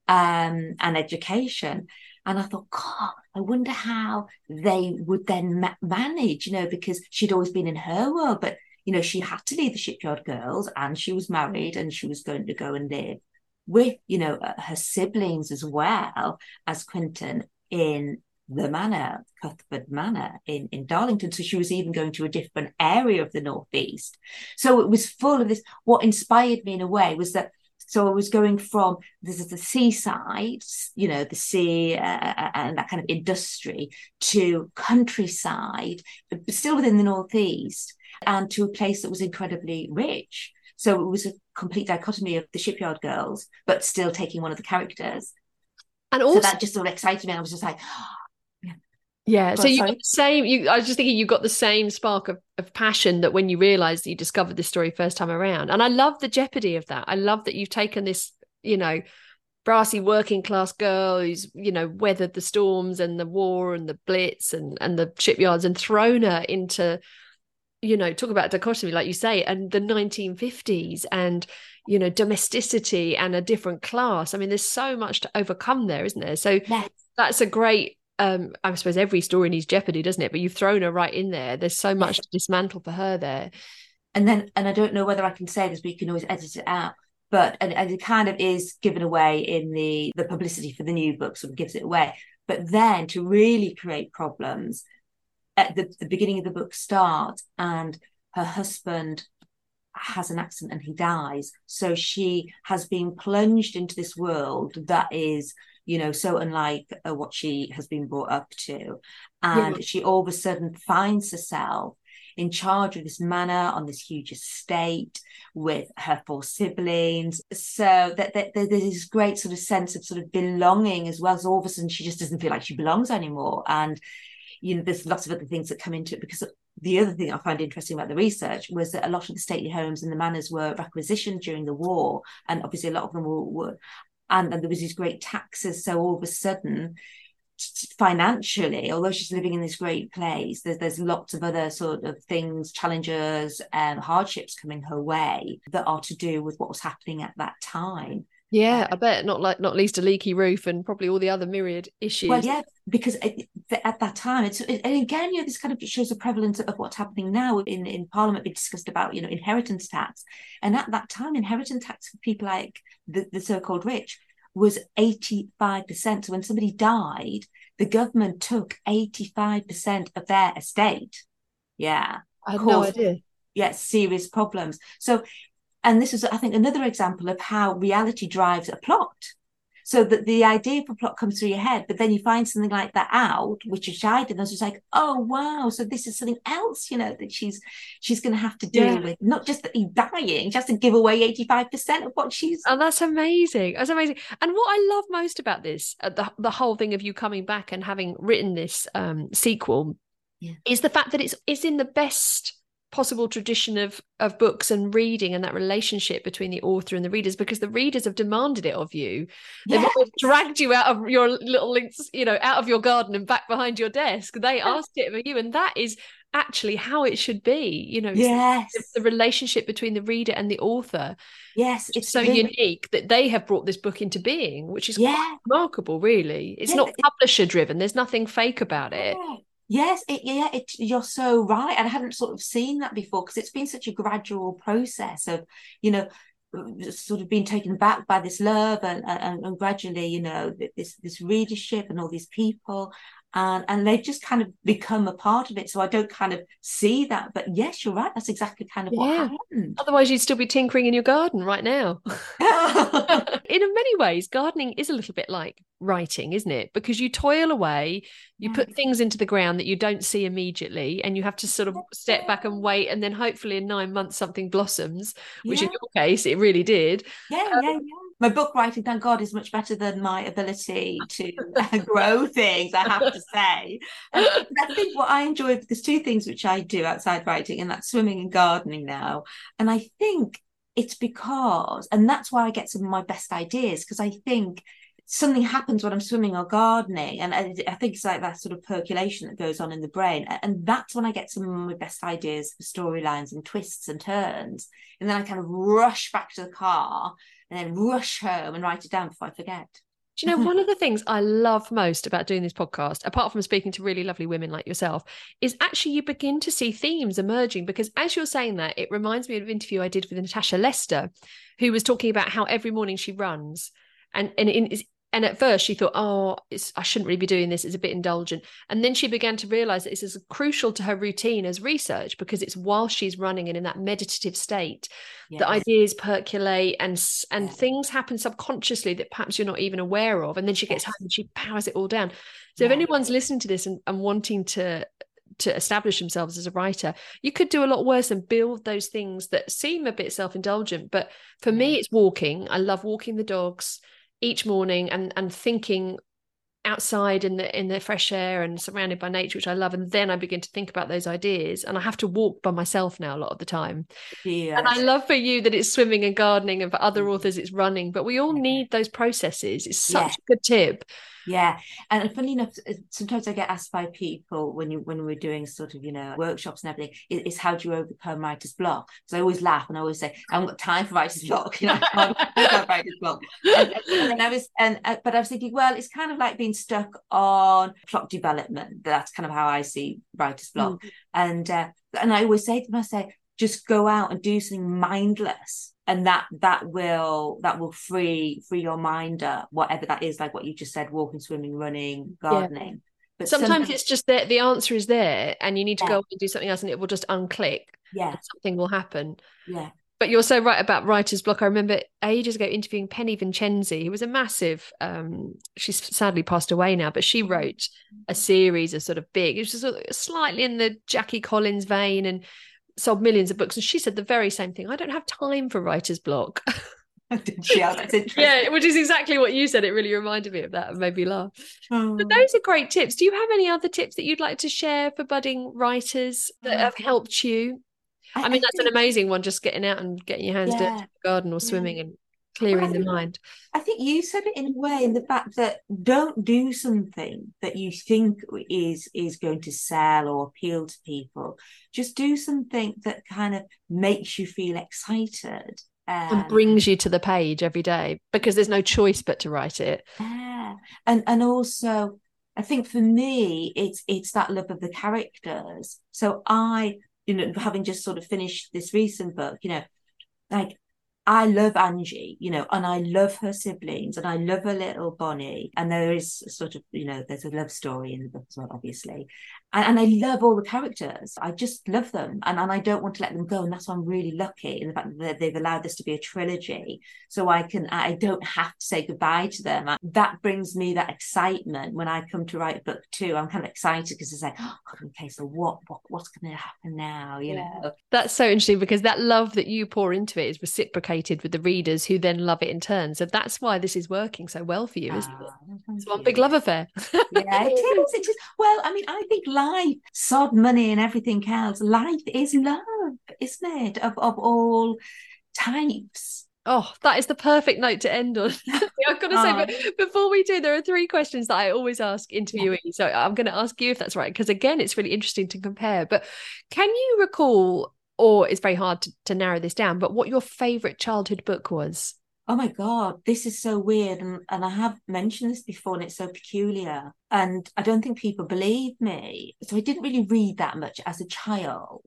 um, and education. And I thought, God, I wonder how they would then ma- manage, you know, because she'd always been in her world, but, you know, she had to leave the shipyard girls and she was married and she was going to go and live with, you know, uh, her siblings as well as Quentin in the manor, Cuthbert Manor in, in Darlington. So she was even going to a different area of the Northeast. So it was full of this. What inspired me in a way was that so I was going from this is the seaside, you know, the sea uh, uh, uh, and that kind of industry to countryside, but still within the northeast, and to a place that was incredibly rich. So it was a complete dichotomy of the shipyard girls, but still taking one of the characters. And also, so that just sort of excited me. I was just like, yeah. so you got the same. You, I was just thinking, you got the same spark of, of passion that when you realised that you discovered this story first time around. And I love the jeopardy of that. I love that you've taken this, you know, brassy working class girl who's you know weathered the storms and the war and the blitz and and the shipyards and thrown her into you know talk about dichotomy like you say and the 1950s and you know domesticity and a different class i mean there's so much to overcome there isn't there so yes. that's a great um i suppose every story needs jeopardy doesn't it? But you've thrown her right in there. There's so much to dismantle for her there. And then and i don't know whether i can say this but you can always edit it out. But and, and it kind of is given away in the the publicity for the new book sort of gives it away. But then to really create problems at the, the beginning of the book start and her husband has an accident and he dies. So she has been plunged into this world that is you know so unlike uh, what she has been brought up to and yeah. she all of a sudden finds herself in charge of this manor on this huge estate with her four siblings. So that, that, that, there's this great sort of sense of sort of belonging as well. So all of a sudden she just doesn't feel like she belongs anymore. And you know, there's lots of other things that come into it because the other thing I find interesting about the research was that a lot of the stately homes and the manors were requisitioned during the war, and obviously a lot of them were, were and, and there was these great taxes. So all of a sudden, financially, although she's living in this great place, there's, there's lots of other sort of things, challenges and um, hardships coming her way that are to do with what was happening at that time. Yeah, I um, bet not like not least a leaky roof and probably all the other myriad issues. Well, yeah, because at that time, it's and again, you know, this kind of shows the prevalence of what's happening now in in Parliament. We discussed about you know inheritance tax, and at that time, inheritance tax for people like the, the so-called rich was 85%. So when somebody died, the government took 85% of their estate. Yeah. I had no idea. Yeah, serious problems. So, and this is, I think, another example of how reality drives a plot so that the idea of a plot comes through your head, but then you find something like that out, which is I did. And I was just like, oh wow, so this is something else, you know, that she's she's going to have to deal yeah. with. Not just that he's dying, just to give away eighty five percent of what she's. Oh, that's amazing! That's amazing. And what I love most about this, uh, the the whole thing of you coming back and having written this um, sequel, yeah. is the fact that it's it's in the best possible tradition of of books and reading and that relationship between the author and the readers because the readers have demanded it of you. They've yes. dragged you out of your little links you know out of your garden and back behind your desk. They asked it of you and that is actually how it should be you know yes. the, the relationship between the reader and the author. Yes it's so really... unique that they have brought this book into being which is yeah. remarkable really. It's yeah, not publisher driven there's nothing fake about it. Yeah Yes, it, yeah, it, you're so right. And I hadn't sort of seen that before because it's been such a gradual process of, you know, uh, sort of being taken back by this love and, and, and gradually, you know, this this readership and all these people and and they've just kind of become a part of it. So i don't kind of see that but yes you're right. That's exactly kind of yeah. what happened. Otherwise you'd still be tinkering in your garden right now. In many ways gardening is a little bit like writing isn't it? Because you toil away you yeah. put things into the ground that you don't see immediately and you have to sort of step back and wait and then hopefully in nine months something blossoms which yeah. in your case it really did. Yeah um, yeah yeah my book writing, thank God, is much better than my ability to uh, grow things, I have to say. I think what I enjoy, there's two things which I do outside writing, and that's swimming and gardening now. And I think it's because, and that's why I get some of my best ideas, because I think something happens when I'm swimming or gardening. And I, I, think it's like that sort of percolation that goes on in the brain. And that's when I get some of my best ideas for storylines and twists and turns. And then I kind of rush back to the car and then rush home and write it down before I forget. Do you know one of the things I love most about doing this podcast, apart from speaking to really lovely women like yourself, is actually you begin to see themes emerging because as you're saying that, it reminds me of an interview I did with Natasha Lester, who was talking about how every morning she runs. And, and in, and at first she thought oh i shouldn't really be doing this it's a bit indulgent. And then she began to realize that this is crucial to her routine as research because it's while she's running and in that meditative state yes. the ideas percolate and and things happen subconsciously that perhaps you're not even aware of and then she gets yes. home and she powers it all down. So if anyone's listening to this and, and wanting to to establish themselves as a writer you could do a lot worse and build those things that seem a bit self-indulgent but for me it's walking. I love walking the dogs each morning and and thinking outside in the in the fresh air and surrounded by nature which i love. And then i begin to think about those ideas and i have to walk by myself now a lot of the time. Yes. and i love for you that it's swimming and gardening and for other mm. authors it's running but we all need those processes. It's such a good tip yeah, and funny enough, uh, sometimes I get asked by people when you when we're doing sort of you know workshops and everything, is, how do you overcome writer's block? Because I always laugh and I always say I haven't got time for writer's block. You know, I can't writer's block. And, and I was and uh, but I was thinking, well, it's kind of like being stuck on plot development. That's kind of how I see writer's block. Mm. And uh, and I always say to myself, just go out and do something mindless and that that will that will free free your mind up whatever that is like what you just said walking swimming running gardening yeah. but sometimes, sometimes, it's just that the answer is there and you need to yeah. go and do something else and it will just unclick yeah something will happen yeah but you're so right about writer's block. I remember ages ago interviewing Penny Vincenzi, who was a massive. Um, she's sadly passed away now, but she wrote a series of sort of big. It was just slightly in the Jackie Collins vein, and sold millions of books and she said the very same thing i don't have time for writer's block Did she? Oh, that's interesting. yeah, which is exactly what you said. It really reminded me of that and made me laugh. Oh. But those are great tips. Do you have any other tips that you'd like to share for budding writers that mm. have helped you? I, I mean, I that's think, an amazing one, just getting out and getting your hands yeah, dirty in the garden or swimming yeah. and clearing well, the mind. I think you said it in a way in the fact that don't do something that you think is is going to sell or appeal to people. Just do something that kind of makes you feel excited. Um, and brings you to the page every day because there's no choice but to write it. Yeah. And and also I think for me it's it's that love of the characters. So I, you know, having just sort of finished this recent book, you know, like I love Angie, you know, and I love her siblings and I love her little Bonnie. And there is sort of, you know, there's a love story in the book as well, obviously. And, and I love all the characters. I just love them. And, and I don't want to let them go. And that's why I'm really lucky in the fact that they've allowed this to be a trilogy. So I can, I don't have to say goodbye to them. That brings me that excitement when I come to write book two. I'm kind of excited because it's like, oh, okay, so what, what what's going to happen now? You know, that's so interesting because that love that you pour into it is reciprocated with the readers who then love it in turn. So that's why this is working so well for you, isn't it? Ah, it's one big love affair. yeah, it is. It is. Well, I mean, I think life, sod money and everything else, life is love, isn't it? Of, of all types. Oh, that is the perfect note to end on. I've got to say, but before we do, there are three questions that I always ask interviewees. Yeah. So I'm going to ask you if that's right, because again, it's really interesting to compare. But can you recall, or it's very hard to, to narrow this down, but what your favorite childhood book was? Oh my god this is so weird and, and i have mentioned this before and it's so peculiar and i don't think people believe me so i didn't really read that much as a child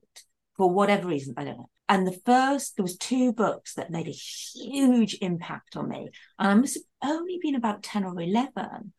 for whatever reason i don't know and the first there was two books that made a huge impact on me and i must have only been about 10 or 11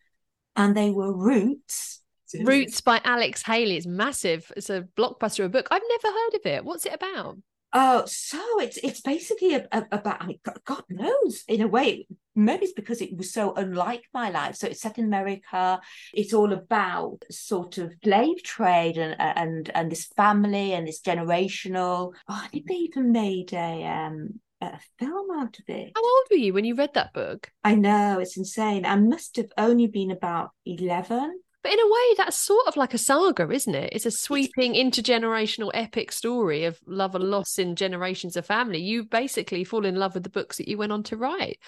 and they were roots Roots by Alex Haley is massive. It's a blockbuster, a book. I've never heard of it. What's it about? Oh, so it's it's basically a, a, about I mean, God knows in a way maybe it's because it was so unlike my life. So it's set in America. It's all about sort of slave trade and and and this family and this generational. Oh, I think they even made a um a film out of it. How old were you when you read that book? I know it's insane. I must have only been about eleven. But in a way, that's sort of like a saga, isn't it? It's a sweeping intergenerational epic story of love and loss in generations of family. You basically fall in love with the books that you went on to write.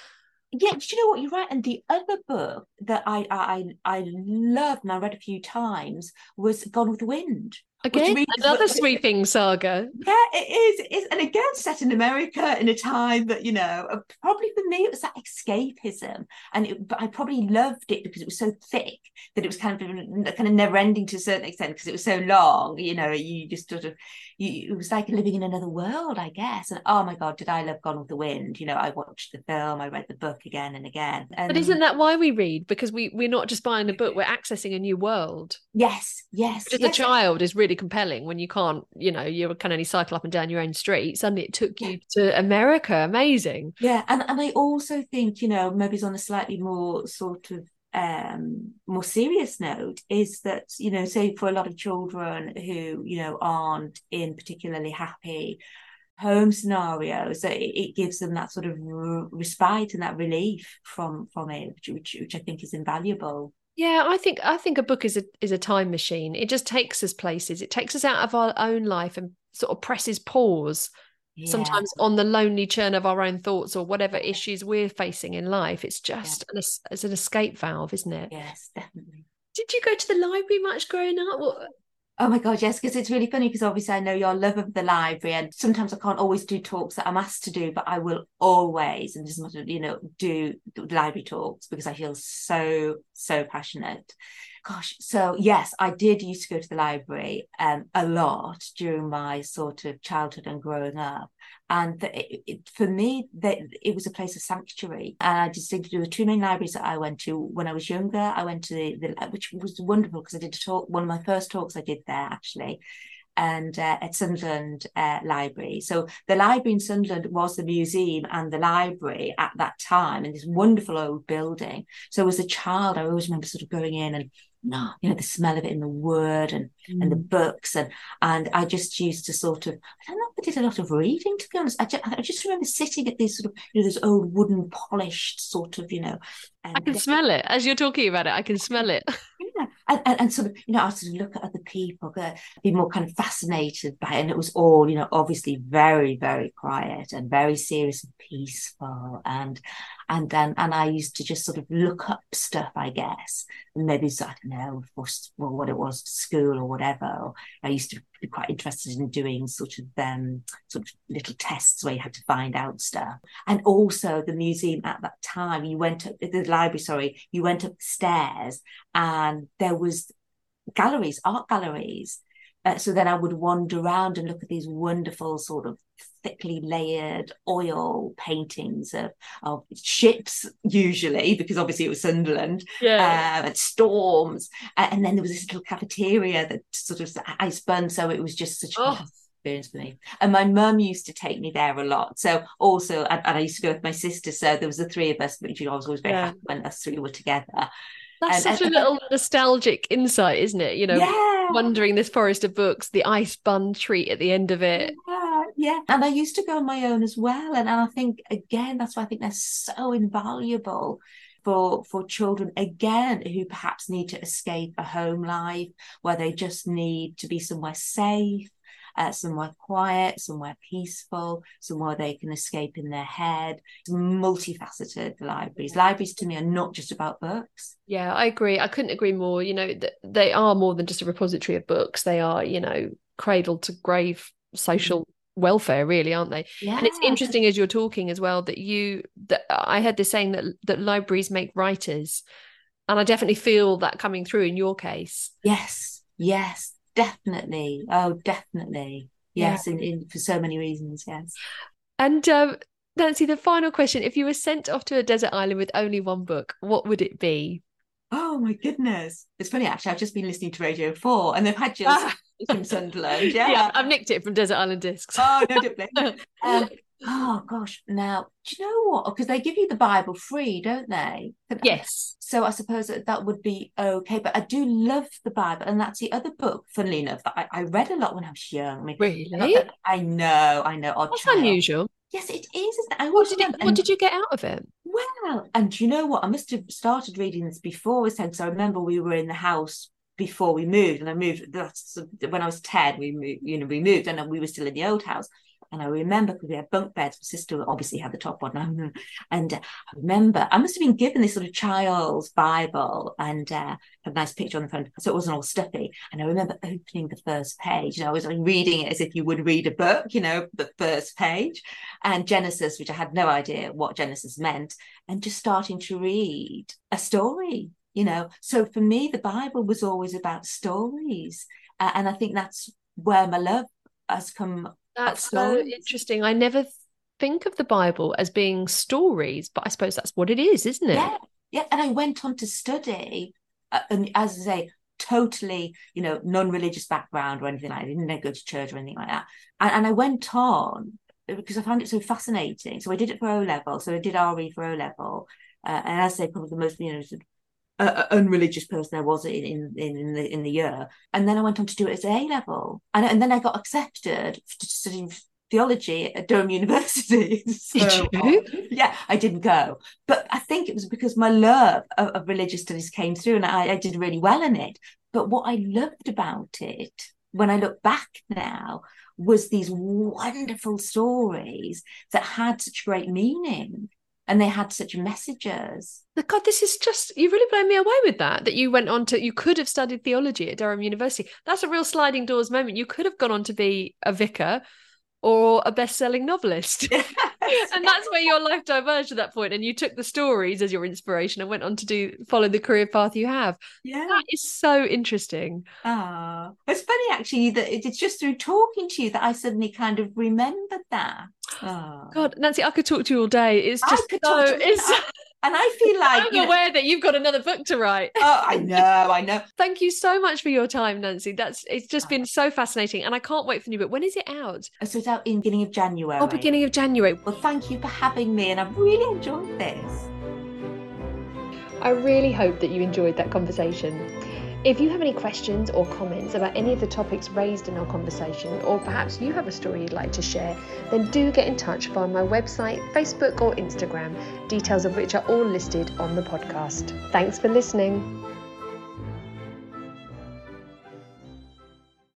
Yeah, do you know what you're right? And the other book that I I I loved and I read a few times was Gone with the Wind. Again, another sweeping saga. Yeah, it is. It is. And again, set in America in a time that, you know, uh, probably for me, it was that escapism. And it, but I probably loved it because it was so thick that it was kind of kind of never ending to a certain extent because it was so long. You know, you just sort of, you, it was like living in another world, I guess. And oh my God, did I love Gone with the Wind? You know, I watched the film, I read the book again and again. And, but isn't that why we read? Because we, we're not just buying a book, we're accessing a new world. Yes, yes. Just yes. a child is really compelling when you can't, you know, you can only cycle up and down your own street. Suddenly it took you to America. Amazing. Yeah. And, and I also think, you know, maybe it's on a slightly more sort of um, more serious note is that you know say for a lot of children who you know aren't in particularly happy home scenarios that it, it gives them that sort of respite and that relief from from it which, which, which i think is invaluable yeah, I think I think a book is a is a time machine. It just takes us places. It takes us out of our own life and sort of presses pause yeah. sometimes on the lonely churn of our own thoughts or whatever issues we're facing in life. It's just yeah. an, it's an escape valve, isn't it? Yes, definitely. Did you go to the library much growing up? What, Oh my God, yes, because it's really funny because obviously I know your love of the library and sometimes I can't always do talks that I'm asked to do, but I will always, and just you know, do library talks because I feel so, so passionate. Gosh, so yes, I did used to go to the library um, a lot during my sort of childhood and growing up and it, it, for me that it was a place of sanctuary and i distinctly there were two main libraries that i went to when i was younger i went to the, the which was wonderful because i did a talk one of my first talks i did there actually and uh, at Sunderland uh, Library. So the library in Sunderland was the museum and the library at that time in this wonderful old building. So as a child, I always remember sort of going in and no, you know, the smell of it in the wood and mm. and the mm. books and and I just used to sort of I don't know if I did a lot of reading to be honest. I just, I just remember sitting at these sort of you know those old wooden polished sort of you know. I can smell it as you're talking about it. I can smell it. Yeah, and, and, and sort of you know I sort of look at other people, be more kind of fascinated by it, and it was all you know obviously very very quiet and very serious and peaceful and and then and I used to just sort of look up stuff, I guess, and maybe I don't know for well, what it was, school or whatever. Or I used to quite interested in doing sort of um sort of little tests where you had to find out stuff, and also the museum at that time. You went up the library, sorry, you went upstairs, and there was galleries, art galleries. Uh, so then I would wander around and look at these wonderful sort of thickly layered oil paintings of, of ships, usually, because obviously it was Sunderland, yeah. uh, and storms. Uh, and then there was this little cafeteria that sort of I spun, so it was just such oh. a experience for me. And my mum used to take me there a lot. So also, and, and, I used to go with my sister. So there was the three of us, which you know, I was always very yeah. happy when us three were together. That's and, such and, a little nostalgic insight, isn't it? You know, yeah. wandering this forest of books, the ice bun treat at the end of it. Yeah yeah. And I used to go on my own as well. And, and I think, again, that's why I think they're so invaluable for for children again who perhaps need to escape a home life where they just need to be somewhere safe uh, somewhere quiet somewhere peaceful somewhere they can escape in their head. It's multifaceted the libraries. Libraries to me are not just about books. Yeah i agree. I couldn't agree more. You know they are more than just a repository of books. They are you know cradle to grave social welfare really aren't they? Yeah. and it's interesting as you're talking as well that you that i heard this saying that that libraries make writers. And i definitely feel that coming through in your case. Yes yes definitely oh definitely yes yeah. in, in for so many reasons yes and um nancy the final question if you were sent off to a desert island with only one book what would it be oh my goodness it's funny actually i've just been listening to radio 4 and they've had just from Sunderland. Yeah. yeah, I've nicked it from Desert Island Discs. Oh no, don't blame. um, oh gosh, now do you know what? Because they give you the Bible free, don't they? Yes. So I suppose that that would be okay. But I do love the Bible, and that's the other book, funnily enough, that I, I read a lot when I was young. I mean, really? I know, I know. Odd that's child. unusual. Yes, it is. It? I what did, it, what did you get out of it? Well, and you know what? I must have started reading this before we said. because I remember we were in the house before we moved and I moved that's when I was 10 we moved you know we moved and we were still in the old house and I remember because we had bunk beds my sister obviously had the top one and uh, I remember I must have been given this sort of child's Bible and uh, a nice picture on the front so it wasn't all stuffy. And I remember opening the first page know I was like reading it as if you would read a book you know the first page and Genesis which I had no idea what Genesis meant and just starting to read a story you know. So for me the bible was always about stories uh, and i think that's where my love has come that's so interesting. I never think of the bible as being stories but i suppose that's what it is isn't it? Yeah. Yeah and i went on to study uh, and as i say totally you know non-religious background or anything like that. i didn't go to church or anything like that. And, and i went on because i found it so fascinating. So i did it for o level. So i did re for o level. Uh, and as i say probably the most you know uh, unreligious person I was in in in the in the year, and then I went on to do it as A level, and and then I got accepted to study theology at Durham University. so, Did you? Yeah, I didn't go, but I think it was because my love of, of religious studies came through, and I, I did really well in it. But what I loved about it, when I look back now, was these wonderful stories that had such great meaning and they had such messages. God, this is just you really blow me away with that. That you went on to you could have studied theology at Durham University. That's a real sliding doors moment. You could have gone on to be a vicar or a best-selling novelist and that's where your life diverged at that point and you took the stories as your inspiration and went on to do follow the career path you have. Yeah. That is so interesting. Ah it's funny actually that it's just through talking to you that i suddenly kind of remembered that. Oh. god nancy i could talk to you all day. It's just so it's and I feel like I'm aware know, that you've got another book to write. Oh, I know, I know. Thank you so much for your time, Nancy. That's it's just uh, been so fascinating, and I can't wait for new book. When is it out? So it's out in beginning of January. Oh, beginning of January. Well, thank you for having me, and I've really enjoyed this. I really hope that you enjoyed that conversation. If you have any questions or comments about any of the topics raised in our conversation, or perhaps you have a story you'd like to share, then do get in touch via my website, Facebook, or Instagram, details of which are all listed on the podcast. Thanks for listening.